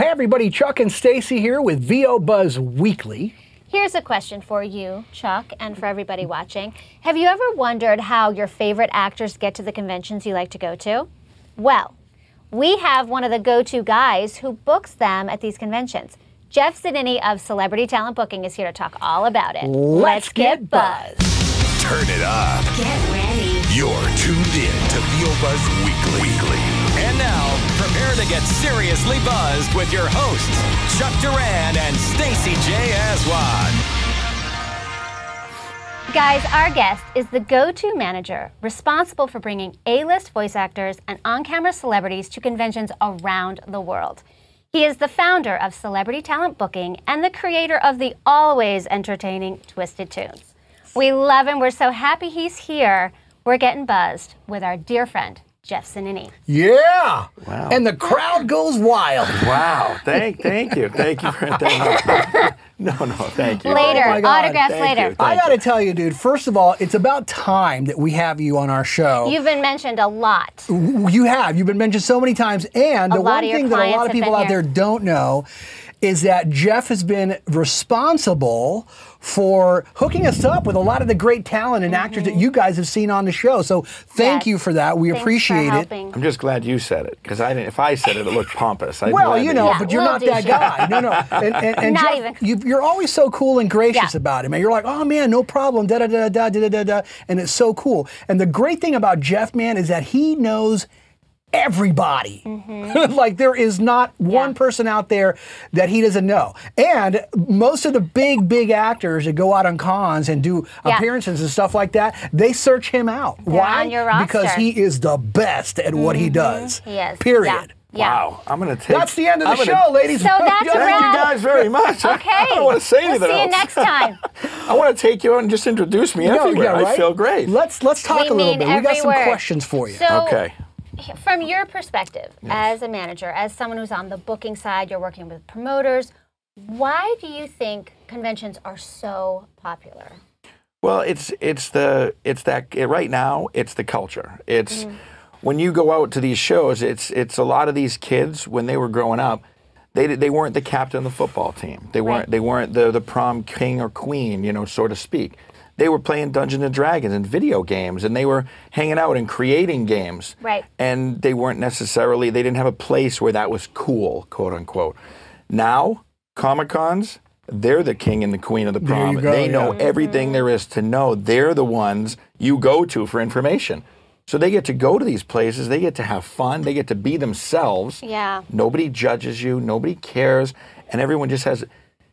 Hey everybody, Chuck and Stacy here with VO Buzz Weekly. Here's a question for you, Chuck, and for everybody watching. Have you ever wondered how your favorite actors get to the conventions you like to go to? Well, we have one of the go to guys who books them at these conventions. Jeff Zanini of Celebrity Talent Booking is here to talk all about it. Let's get buzzed. Turn it up. Get ready. You're tuned in to VO Buzz Weekly. Weekly. Prepare to get seriously buzzed with your hosts, Chuck Duran and Stacy J. Aswad. Guys, our guest is the go to manager responsible for bringing A list voice actors and on camera celebrities to conventions around the world. He is the founder of Celebrity Talent Booking and the creator of the always entertaining Twisted Tunes. We love him. We're so happy he's here. We're getting buzzed with our dear friend, Jeff Zanini. Yeah. Wow. And the crowd goes wild. Wow. Thank, thank you. Thank you for that. No, no, thank you. Later, oh my God. autographs Thank later. you. I got to tell you, dude, first of all, it's about time that we have you on our show. You've been mentioned a lot. You have. You've been mentioned so many times. And A the one thing that a lot of people been out there don't know is that Jeff has been responsible for hooking us up with a lot of the great talent and actors that you guys have seen on the show. So thank Mm-hmm. Yes. you for that. We Thanks appreciate it. I'm just glad you said it because I didn't. If I said it, it looked pompous. I'm Well, you know, Yeah, but you're not that guy. No, no. And, and, and Not Jeff, even. You, you're always so cool and gracious Yeah. about it, man. You're like, oh man, no problem. Da da da da da da da da. And it's so cool. And the great thing about Jeff, man, is that he knows everybody. Mm-hmm. like there is not one Yeah. person out there that he doesn't know. And most of the big, big actors that go out on cons and do Yeah. appearances and stuff like that, they search him out. Why? on your roster. Because he is the best at what he mm-hmm. does. He is. Period. Yeah. yeah. Wow. I'm gonna take. That's the end of the I'm gonna- show, ladies. So and that's a gentlemen. Thank you guys very much. Okay. I don't want to say we'll anything see you next time. I want to take you out and just introduce me No, everywhere. yeah, right? I feel great. Let's let's talk We a little mean bit. We got some questions for you. So, okay. From your perspective as a manager, as someone who's on the booking side, you're working with promoters. Why do you think conventions are so popular? Well, it's it's the it's that it, right now it's the culture. It's Mm-hmm. when you go out to these shows. It's it's a lot of these kids when they were growing up. They, they weren't the captain of the football team. They weren't they weren't the the prom king or queen, you know, so to speak. They were playing Dungeons and Dragons and video games, and they were hanging out and creating games. Right. And they weren't necessarily they didn't have a place where that was cool, quote unquote. Now, Comic Cons, they're the king and the queen of the There prom. you go, they know yeah. everything mm-hmm. there is to know. They're the ones you go to for information. So they get to go to these places, they get to have fun, they get to be themselves. Yeah. Nobody judges you, nobody cares, and everyone just has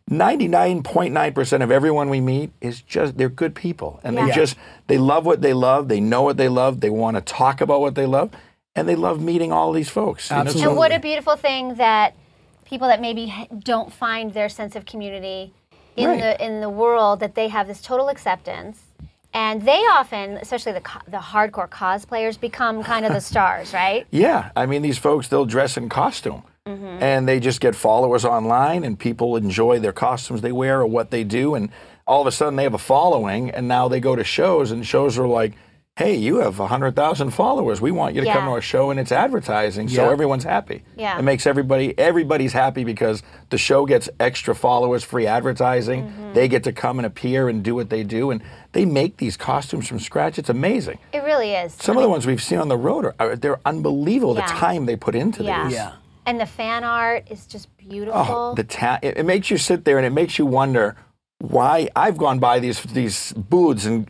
99.9% of everyone we meet is just they're good people and they just they love what they love, they know what they love, they want to talk about what they love, and they love meeting all these folks. And Absolutely. And what a beautiful thing that people that maybe don't find their sense of community in Right. the in the world that they have this total acceptance. And they often, especially the the hardcore cosplayers, become kind of the stars, right? Yeah, I mean, these folks, they'll dress in costume and they just get followers online, and people enjoy their costumes they wear or what they do. And all of a sudden, they have a following, and now they go to shows, and shows are like, hey, you have 100,000 followers. We want you to come to our show, and it's advertising, so Yeah. everyone's happy. Yeah. It makes everybody, everybody's happy because the show gets extra followers, free advertising. Mm-hmm. They get to come and appear and do what they do, and they make these costumes from scratch. It's amazing. It really is. Some of the ones we've seen on the road are, are they're unbelievable. Yeah. The time they put into Yeah. these. Yeah. And the fan art is just beautiful. Oh, the ta- it, it makes you sit there and it makes you wonder why I've gone by these these booths and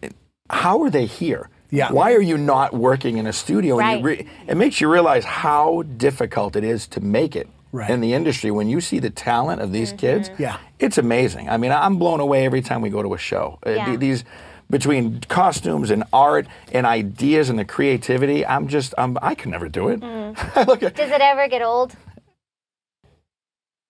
how are they here? Yeah. Why are you not working in a studio? And you Right. re- it makes you realize how difficult it is to make it Right. in the industry. When you see the talent of these kids, Yeah. it's amazing. I mean, I'm blown away every time we go to a show. Uh, Yeah. th- These between costumes and art and ideas and the creativity, I'm just I'm, I could never do it. I look at Does it ever get old?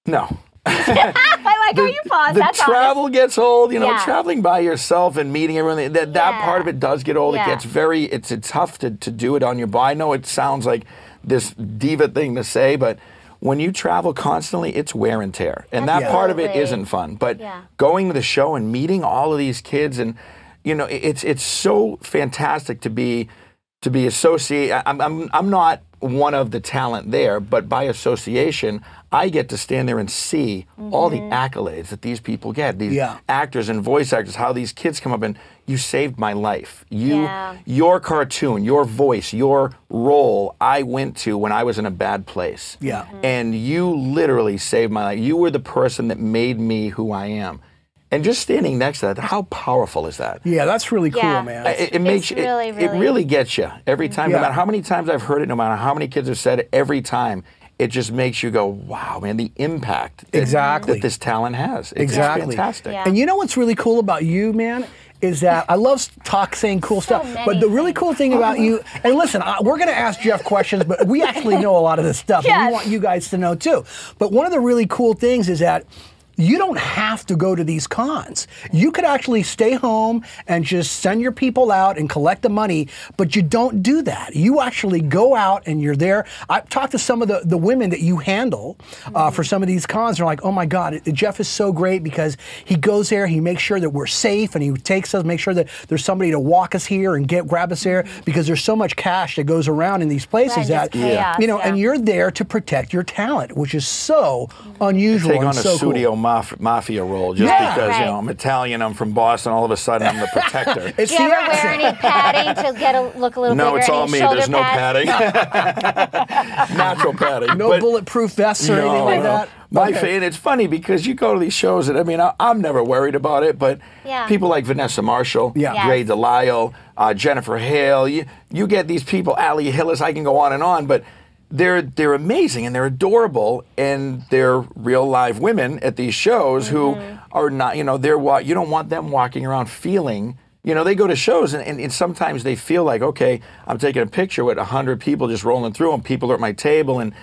No. I like how you pause. the That's travel gets old. You know, Yeah. traveling by yourself and meeting everyone. That that Yeah. part of it does get old. Yeah. It gets very. It's it's tough to to do it on your body. I know it sounds like this diva thing to say, but when you travel constantly, it's wear and tear, and that part of it Absolutely. isn't fun. But going to the show and meeting all of these kids, and you know, it's it's so fantastic to be to be associated. I'm, I'm, I'm not one of the talent there, but by association, I get to stand there and see all the mm-hmm. accolades that these people get. These Yeah. actors and voice actors, how these kids come up and you saved my life. You, Yeah. your cartoon, your voice, your role, I went to when I was in a bad place. Yeah. And you literally saved my life. You were the person that made me who I am. And just standing next to that, how powerful is that? Yeah, that's really cool, Yeah. man. It, it makes It's it- really, it, really- really gets you every time. Yeah. No matter how many times I've heard it, no matter how many kids have said it, every time it just makes you go, "Wow, man!" The impact that, Exactly. that this talent has. It's Exactly. fantastic. Yeah. And you know what's really cool about you, man? Is that I love s- talk saying cool stuff, many but the really cool thing about you, and listen, I, we're going to ask Jeff questions, but we actually know a lot of this stuff, and Yes. we want you guys to know too. But one of the really cool things is that you don't have to go to these cons. You could actually stay home and just send your people out and collect the money, but you don't do that. You actually go out and you're there. I've talked to some of the, the women that you handle uh, for some of these cons. They're like, oh my God, Jeff is so great because he goes there, he makes sure that we're safe, and he takes us, make sure that there's somebody to walk us here and get grab us here because there's so much cash that goes around in these places Right, that chaos, you know, yeah. and you're there to protect your talent, which is so unusual Take and on a so cool. Studio maf- mafia role just Yeah. because Right. you know I'm Italian, I'm from Boston. All of a sudden, I'm the protector. It's Do you ever wear any padding to get a look a little more? no, bigger? it's all any me. shoulder There's no padding. Natural padding. No But- bulletproof vests or anything like no. that. My Okay. and it's funny because you go to these shows, and I mean, I, I'm never worried about it, but Yeah. people like Vanessa Marshall, Yeah. Yes. Grey DeLisle, uh, Jennifer Hale, you, you get these people, Ali Hillis, I can go on and on, but they're they're amazing and they're adorable, and they're real live women at these shows who Mm-hmm. are not, you know, they're wa- you don't want them walking around feeling. You know, they go to shows and, and, and sometimes they feel like, okay, I'm taking a picture with 100 people just rolling through and people are at my table and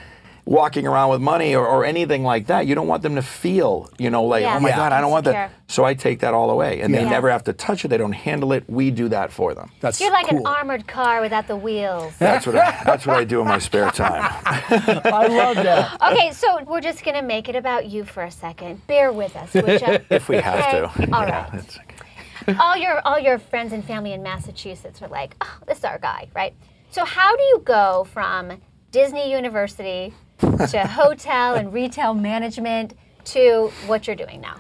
walking around with money or, or anything like that. You don't want them to feel, you know, like, Yeah. oh my Yeah. God, I don't want that. So I take that all away. And they Yeah. never have to touch it. They don't handle it. We do that for them. That's You're like an armored car without the wheels. That's what I, that's what I do in my spare time. I love that. Okay, so we're just gonna make it about you for a second. Bear with us, would you? If we have to. Okay? All Yeah, right. that's okay. all your all your friends and family in Massachusetts are like, oh, this is our guy, right? So how do you go from Disney University to hotel and retail management to what you're doing now?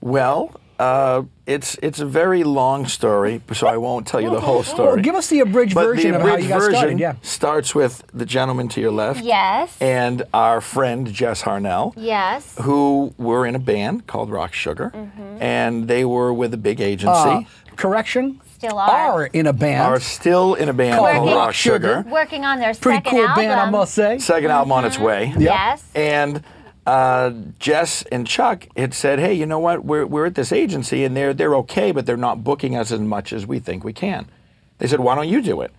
Well, uh, it's it's a very long story, so I won't tell you the whole story. Well, give us the abridged but version the of how abridged you got version started. Yeah. starts with the gentleman to your left Yes. and our friend Jess Harnell. yes. who were in a band called Rock Sugar, Mm-hmm. and they were with a big agency. Uh, correction. Still are. in a band. are still in a band Called called Rock Rock Sugar. Sugar. Working on their Pretty second cool album. band, I must say. Second album on its way. Yes. And uh, Jess and Chuck had said, "Hey, you know what? We're, we're at this agency, and they're they're okay, but they're not booking us as much as we think we can." They said, "Why don't you do it?"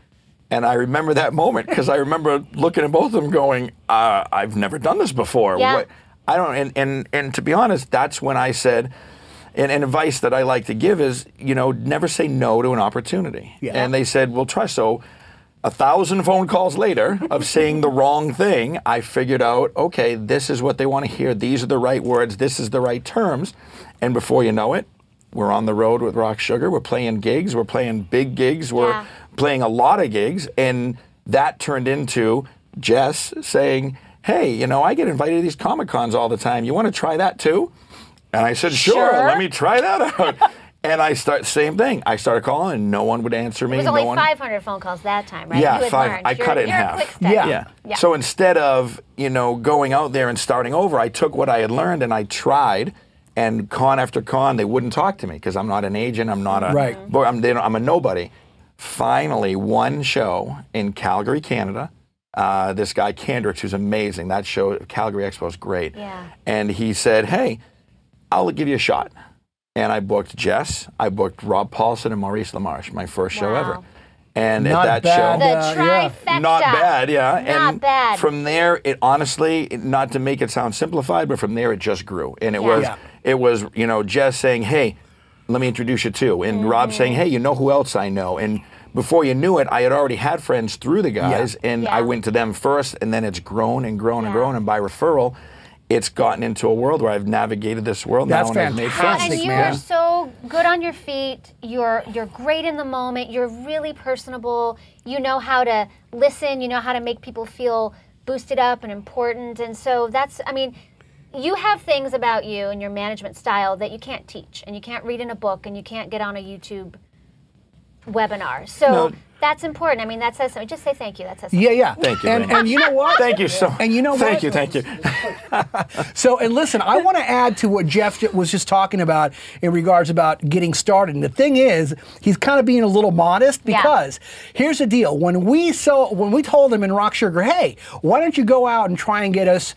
And I remember that moment because I remember looking at both of them, going, uh, "I've never done this before. Yeah. What? I don't." And, and and to be honest, that's when I said. And, and advice that I like to give is, you know, never say no to an opportunity. Yeah. And they said, "Well, try." So, a thousand phone calls later of saying the wrong thing, I figured out, okay, this is what they want to hear. These are the right words. This is the right terms. And before you know it, we're on the road with Rock Sugar. We're playing gigs. We're playing big gigs. We're Yeah. playing a lot of gigs. And that turned into Jess saying, hey, you know, I get invited to these Comic Cons all the time. You want to try that too? And I said, sure, Sure. let me try that out. and I start, same thing. I started calling and no one would answer me. It was no only one, 500 phone calls that time, right? Yeah, you five- learned. I You're- cut it in half. Yeah. Yeah. Yeah. So instead of, you know, going out there and starting over, I took what I had learned and I tried. And con after con, they wouldn't talk to me because I'm not an agent. I'm not a. Right. Boy, I'm, they don't, I'm a nobody. Finally, one show in Calgary, Canada. Uh, this guy Kendricks, who's amazing. That show, Calgary Expo, is great. Yeah. And he said, "Hey, I'll give you a shot." And I booked Jess. I booked Rob Paulsen and Maurice LaMarche, my first show Wow. ever. And Not at that bad. The show, Uh, yeah. not bad, yeah. Not and bad. From there, it honestly, not to make it sound simplified, but from there it just grew, and it Yeah. was, Yeah. it was, you know, Jess saying, "Hey, let me introduce you to," and Rob saying, Mm-hmm. "Hey, you know who else I know?" And before you knew it, I had already had friends through the guys, and Yeah. I went to them first, and then it's grown and grown and grown, and by referral. It's gotten into a world where I've navigated this world That's now and I've made fantastic, friends. And you man. are so so good on your feet. You're you're great in the moment. You're really personable. You know how to listen. You know how to make people feel boosted up and important. And so that's I mean, you have things about you and your management style that you can't teach and you can't read in a book and you can't get on a YouTube webinar. So No. That's important. I mean, that says something. Just say thank you. That says something. Yeah, yeah. Thank you And, and you know what? Thank you so. And you know Thank what? you. Thank you. So, and listen, I want to add to what Jeff was just talking about in regards about getting started. And the thing is, he's kind of being a little modest Yeah. because here's the deal: when we so when we told him in Rock Sugar, hey, why don't you go out and try and get us,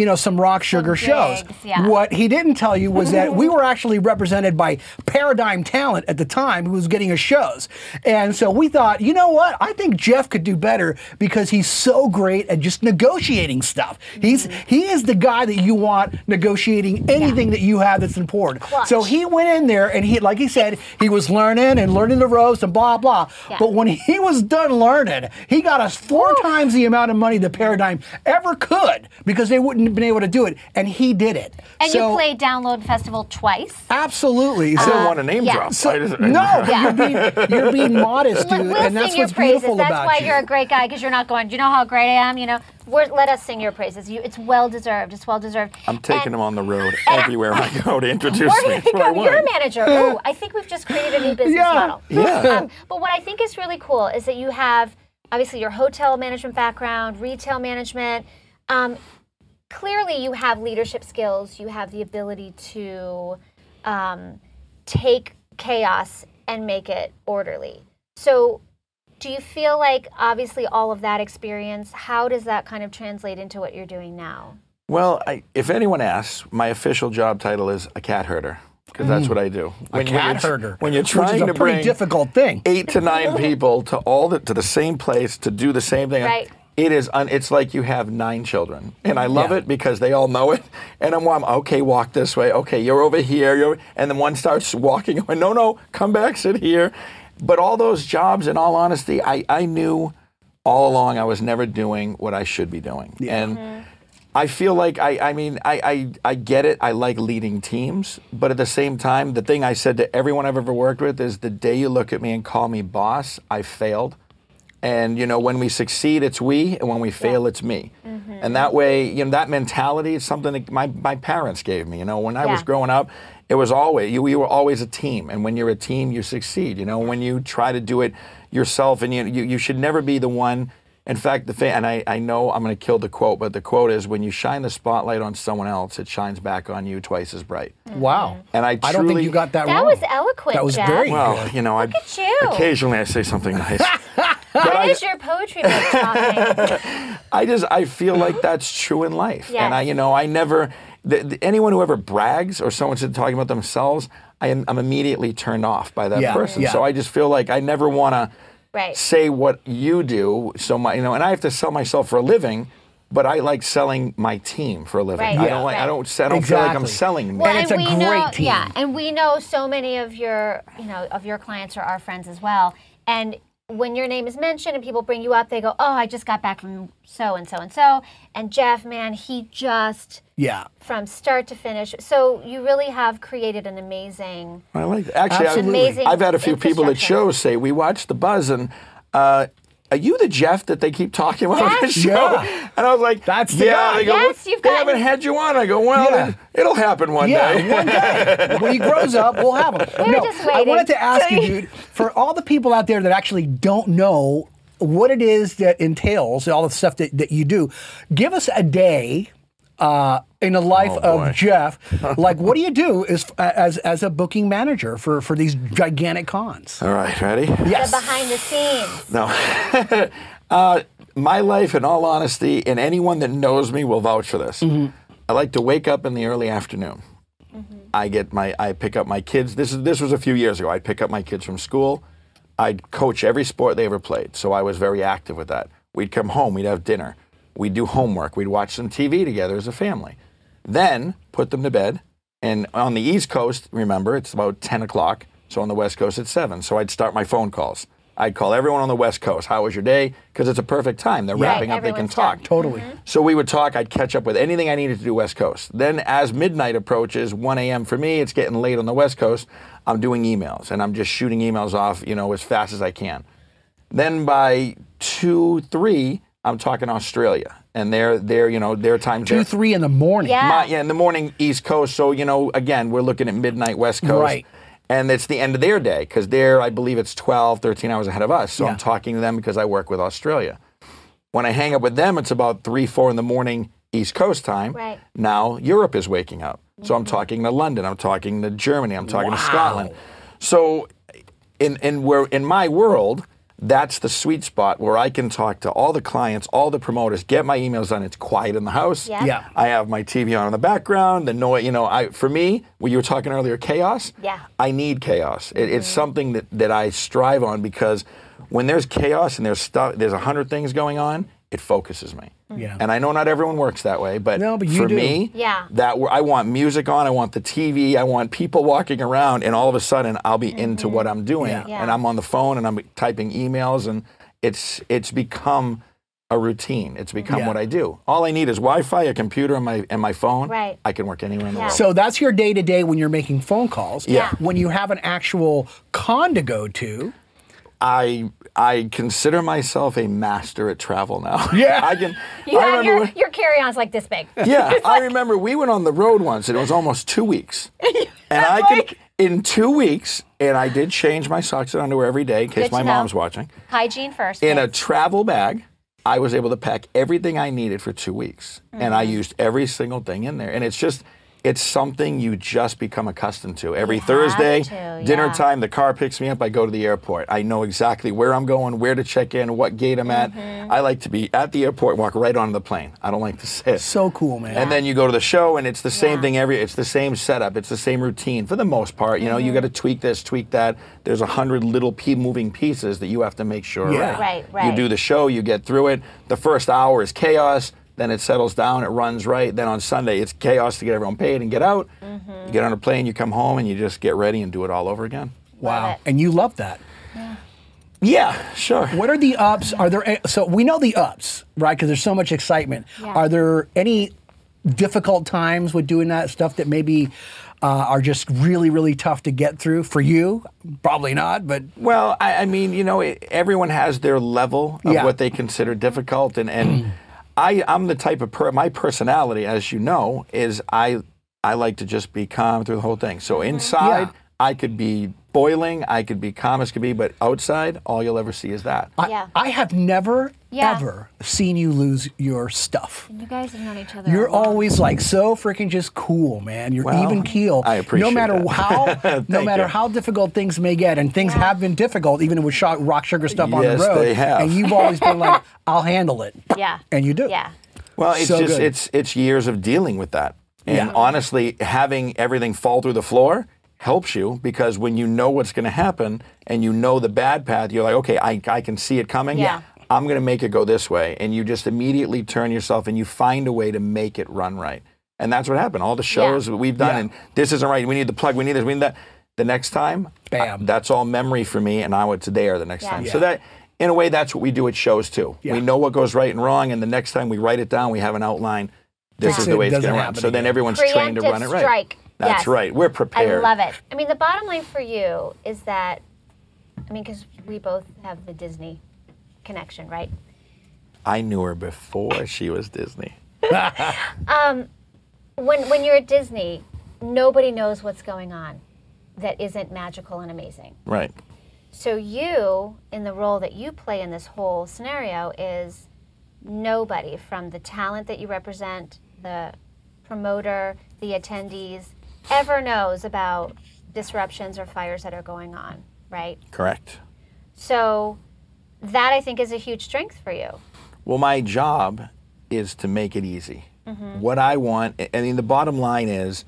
you know, some Rock Sugar shows? gigs, yeah. What he didn't tell you was that we were actually represented by Paradigm Talent at the time, who was getting us shows. And so we thought, you know what? I think Jeff could do better because he's so great at just negotiating stuff. He's mm-hmm. he is the guy that you want negotiating anything that you have that's important. Clutch. So he went in there and he, like he said, he was learning and learning the ropes and blah blah. Yeah. But when he was done learning, he got us four times the amount of money the Paradigm ever could because they wouldn't have been able to do it, and he did it. And So- you played Download Festival twice. Absolutely. I So, don't want to name yeah. drop. so- no, Yeah. you're being you're being modest, Let- dude, we'll and that's sing your what's beautiful praises. That's about why you. you're a great guy because you're not going. Do you know how great I am? You know, We're, let us sing your praises. You, it's well deserved. It's well deserved. I'm taking And him on the road everywhere I go to introduce We're me. going to That's I become your manager. Ooh, I think we've just created a new business Yeah. model. Yeah. Um, but what I think is really cool is that you have obviously your hotel management background, retail management. Um, clearly, you have leadership skills. You have the ability to um, take chaos and make it orderly. So, do you feel like obviously all of that experience? How does that kind of translate into what you're doing now? Well, I, if anyone asks, my official job title is a cat herder because that's what I do. When, when Mm. cat you're herder, When you're which trying is a to pretty bring difficult thing. eight to nine people to all the, to the same place to do the same thing. Right. It is. Un, it's like you have nine children, and I love Yeah. it because they all know it. And I'm, I'm okay. Walk this way. Okay, you're over here. You're, and then one starts walking. away. No, no, come back. Sit here. But all those jobs, in all honesty, I, I knew all along I was never doing what I should be doing. And mm-hmm. I feel like I, I mean, I, I, I get it. I like leading teams, but at the same time, the thing I said to everyone I've ever worked with is the day you look at me and call me boss, I failed. And you know, when we succeed, it's we, and when we fail, it's me. Mm-hmm. And that way, you know, that mentality is something that my, my parents gave me. You know, when I was growing up, it was always you. We were always a team, and when you're a team, you succeed. You know, when you try to do it yourself, and you you, you should never be the one. In fact, the thing, and I, I know I'm going to kill the quote, but the quote is when you shine the spotlight on someone else, it shines back on you twice as bright. Mm-hmm. Wow. And I I don't think you got that, right. That wrong. was eloquent, That was Jeff. very Well, you know, I at you. occasionally I say something nice. That is your poetry book talking. I just I feel like that's true in life, and I you know I never the, the- anyone who ever brags or someone's talking about themselves, I am I'm immediately turned off by that Yeah, person. yeah. So I just feel like I never want to Right. say what you do. So my you know, and I have to sell myself for a living. But I like selling my team for a living. Right, I Yeah. don't like. I don't. I don't feel like I'm selling. me. And it's a great know, team. Yeah, and we know so many of your, you know, of your clients are our friends as well. And when your name is mentioned and people bring you up, they go, "Oh, I just got back from so and so and so." And Jeff, man, he just yeah. from start to finish. So you really have created an amazing. I like that. Actually, Absolutely. Amazing I've had a few people at shows say, "We watched the buzz, and uh, are you the Jeff that they keep talking about on the show?" Yeah. And I was like, That's the yeah." guy. They go, Yes, you've they gotten- haven't had you on. I go, "Well, Yeah. it, it'll happen one Yeah, day." one day. when he grows up, we'll have him. We were no, just I wanted to ask you, dude, for all the people out there that actually don't know what it is that entails, all the stuff that, that you do, give us a day uh, in the life Oh, of Jeff. like, what do you do as, as, as a booking manager for, for these gigantic cons? All right, ready? Yes. The behind the scenes. No. uh, my life, in all honesty, and anyone that knows me will vouch for this. I like to wake up in the early afternoon. I get my, I pick up my kids. This is this was a few years ago. I'd pick up my kids from school. I'd coach every sport they ever played, so I was very active with that. We'd come home, we'd have dinner, we'd do homework, we'd watch some TV together as a family. Then put them to bed. And on the East Coast, remember, it's about 10 o'clock. So on the West Coast, it's 7. So I'd start my phone calls. I'd call everyone on the West Coast. How was your day? Because it's a perfect time. They're Yeah. wrapping up. They can everyone's talk. done. Totally. Mm-hmm. So we would talk. I'd catch up with anything I needed to do West Coast. Then, as midnight approaches, 1 a.m. for me, it's getting late on the West Coast. I'm doing emails and I'm just shooting emails off, you know, as fast as I can. Then by two, three, I'm talking Australia, and they're they're you know their time Two, three in the morning. Yeah. my, yeah, in the morning East Coast. So you know, again, we're looking at midnight West Coast. Right. And it's the end of their day because they're, I believe it's 12, 13 hours ahead of us. So Yeah. I'm talking to them because I work with Australia. When I hang up with them, it's about three, four in the morning East Coast time. Right. Now Europe is waking up. So I'm mm-hmm. talking to London. I'm talking to Germany. I'm talking to Scotland. So in in where in my world, that's the sweet spot where I can talk to all the clients, all the promoters, get my emails on. It's quiet in the house. Yeah. Yeah. I have my TV on in the background. The noise, you know, I for me, when you were talking earlier, chaos. Yeah. I need chaos. It, it's mm-hmm. something that, that I strive on because when there's chaos and there's stuff, there's a hundred things going on, it focuses me. Mm. Yeah. And I know not everyone works that way, but, No, but you for do. me, Yeah. that I want music on, I want the TV, I want people walking around, and all of a sudden I'll be mm-hmm. into what I'm doing, Yeah. Yeah. and I'm on the phone and I'm typing emails, and it's it's become a routine. It's become Yeah. what I do. All I need is Wi-Fi, a computer, and my and my phone. Right. I can work anywhere in the Yeah. world. So that's your day to day when you're making phone calls. Yeah. When you have an actual con to go to. I I consider myself a master at travel now. Yeah. I can. You I have remember your, when- your carry-ons like this big. Yeah, I remember we went on the road once, and it was almost two weeks. And I could in two weeks, and I did change my socks and underwear every day in case Good to my know. mom's watching. Hygiene first. In a travel bag, I was able to pack everything I needed for two weeks, and Mm-hmm. I used every single thing in there. And it's just. It's something you just become accustomed to. Every have Thursday, to, dinner yeah. time, the car picks me up. I go to the airport. I know exactly where I'm going, where to check in, what gate I'm at. Mm-hmm. I like to be at the airport, walk right onto the plane. I don't like to sit. So cool, man. And then you go to the show, and it's the same Yeah. thing every. It's the same setup. It's the same routine for the most part. You know, Mm-hmm. you got to tweak this, tweak that. There's a hundred little p moving pieces that you have to make sure. Yeah. right. Right, You do the show, you get through it. The first hour is chaos. Then it settles down. It runs right. Then on Sunday, it's chaos to get everyone paid and get out. Mm-hmm. You get on a plane, you come home, and you just get ready and do it all over again. wow. And you love that. Yeah, sure. What are the ups? Are there so we know the ups, right? Because there's so much excitement. Yeah. Are there any difficult times with doing that stuff that maybe uh, are just really, really tough to get through for you? Probably not, but Well, I, I mean, you know, it, everyone has their level of Yeah. what they consider difficult, and and I I'm the type of per, my personality, as you know, is I I like to just be calm through the whole thing. So inside, Yeah. I could be boiling, I could be calm as could be, but outside, all you'll ever see is that. I, Yeah. I have never Yeah. ever seen you lose your stuff. You guys have known each other. You're always like so freaking just cool, man. You're Well, even keel. I appreciate No matter that. how, no matter you. how difficult things may get, and things have been difficult, even with Shock, rock sugar stuff on the road. they have. And you've always been like, "I'll handle it," Yeah. and you do. Yeah. Well, it's So just good. it's it's years of dealing with that. And Yeah. honestly, having everything fall through the floor helps you because when you know what's going to happen and you know the bad path, you're like, okay, I, I can see it coming. Yeah. I'm going to make it go this way. And you just immediately turn yourself and you find a way to make it run right. And that's what happened. All the shows that we've done, Yeah. and this isn't right. We need the plug. We need this. We need that. The next time, Bam. I- that's all memory for me, and I now it's there the next Yeah. time. Yeah. So that, in a way, that's what we do at shows too. Yeah. We know what goes right and wrong, and the next time we write it down, we have an outline. This Fix is the way it's going to run. happen So then again. everyone's trained to run it right. strike. That's Yes. right. We're prepared. I love it. I mean, the bottom line for you is that, I mean, because we both have the Disney connection, right? I knew her before she was Disney. um, When when you're at Disney, nobody knows what's going on that isn't magical and amazing. Right. So you, in the role that you play in this whole scenario, is nobody from the talent that you represent, the promoter, the attendees, ever knows about disruptions or fires that are going on, right? Correct. So that I think is a huge strength for you. Well, my job is to make it easy. Mm-hmm. What I want, I mean, the bottom line is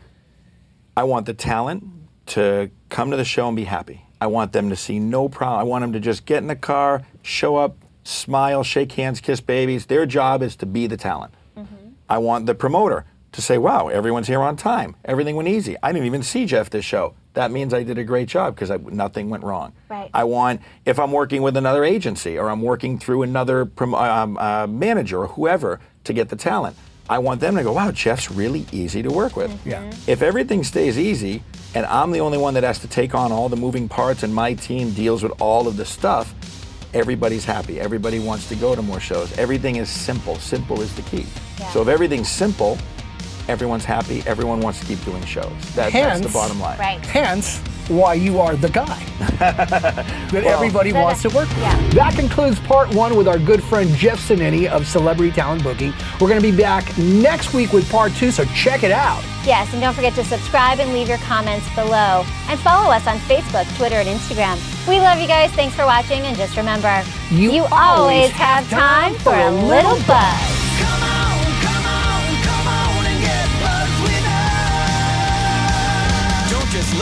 I want the talent to come to the show and be happy. I want them to see no problem. I want them to just get in the car, show up, smile, shake hands, kiss babies. Their job is to be the talent. Mm-hmm. I want the promoter. To say, wow, everyone's here on time. Everything went easy. I didn't even see Jeff this show. That means I did a great job because nothing went wrong. Right. I want, if I'm working with another agency or I'm working through another prom- um, uh, manager or whoever to get the talent, I want them to go, wow, Jeff's really easy to work with. Yeah. If everything stays easy and I'm the only one that has to take on all the moving parts and my team deals with all of the stuff, everybody's happy. Everybody wants to go to more shows. Everything is simple. Simple is the key. Yeah. So if everything's simple, everyone's happy. Everyone wants to keep doing shows. That, that's the bottom line. Right. Hence, why you are the guy that everybody That- wants to work with. yeah. That concludes part one with our good friend Jeff Zanini of Celebrity Talent Booking. We're going to be back next week with part two, so check it out. Yes, and don't forget to subscribe and leave your comments below. And follow us on Facebook, Twitter, and Instagram. We love you guys. Thanks for watching. And just remember, You always always have have time for a little buzz.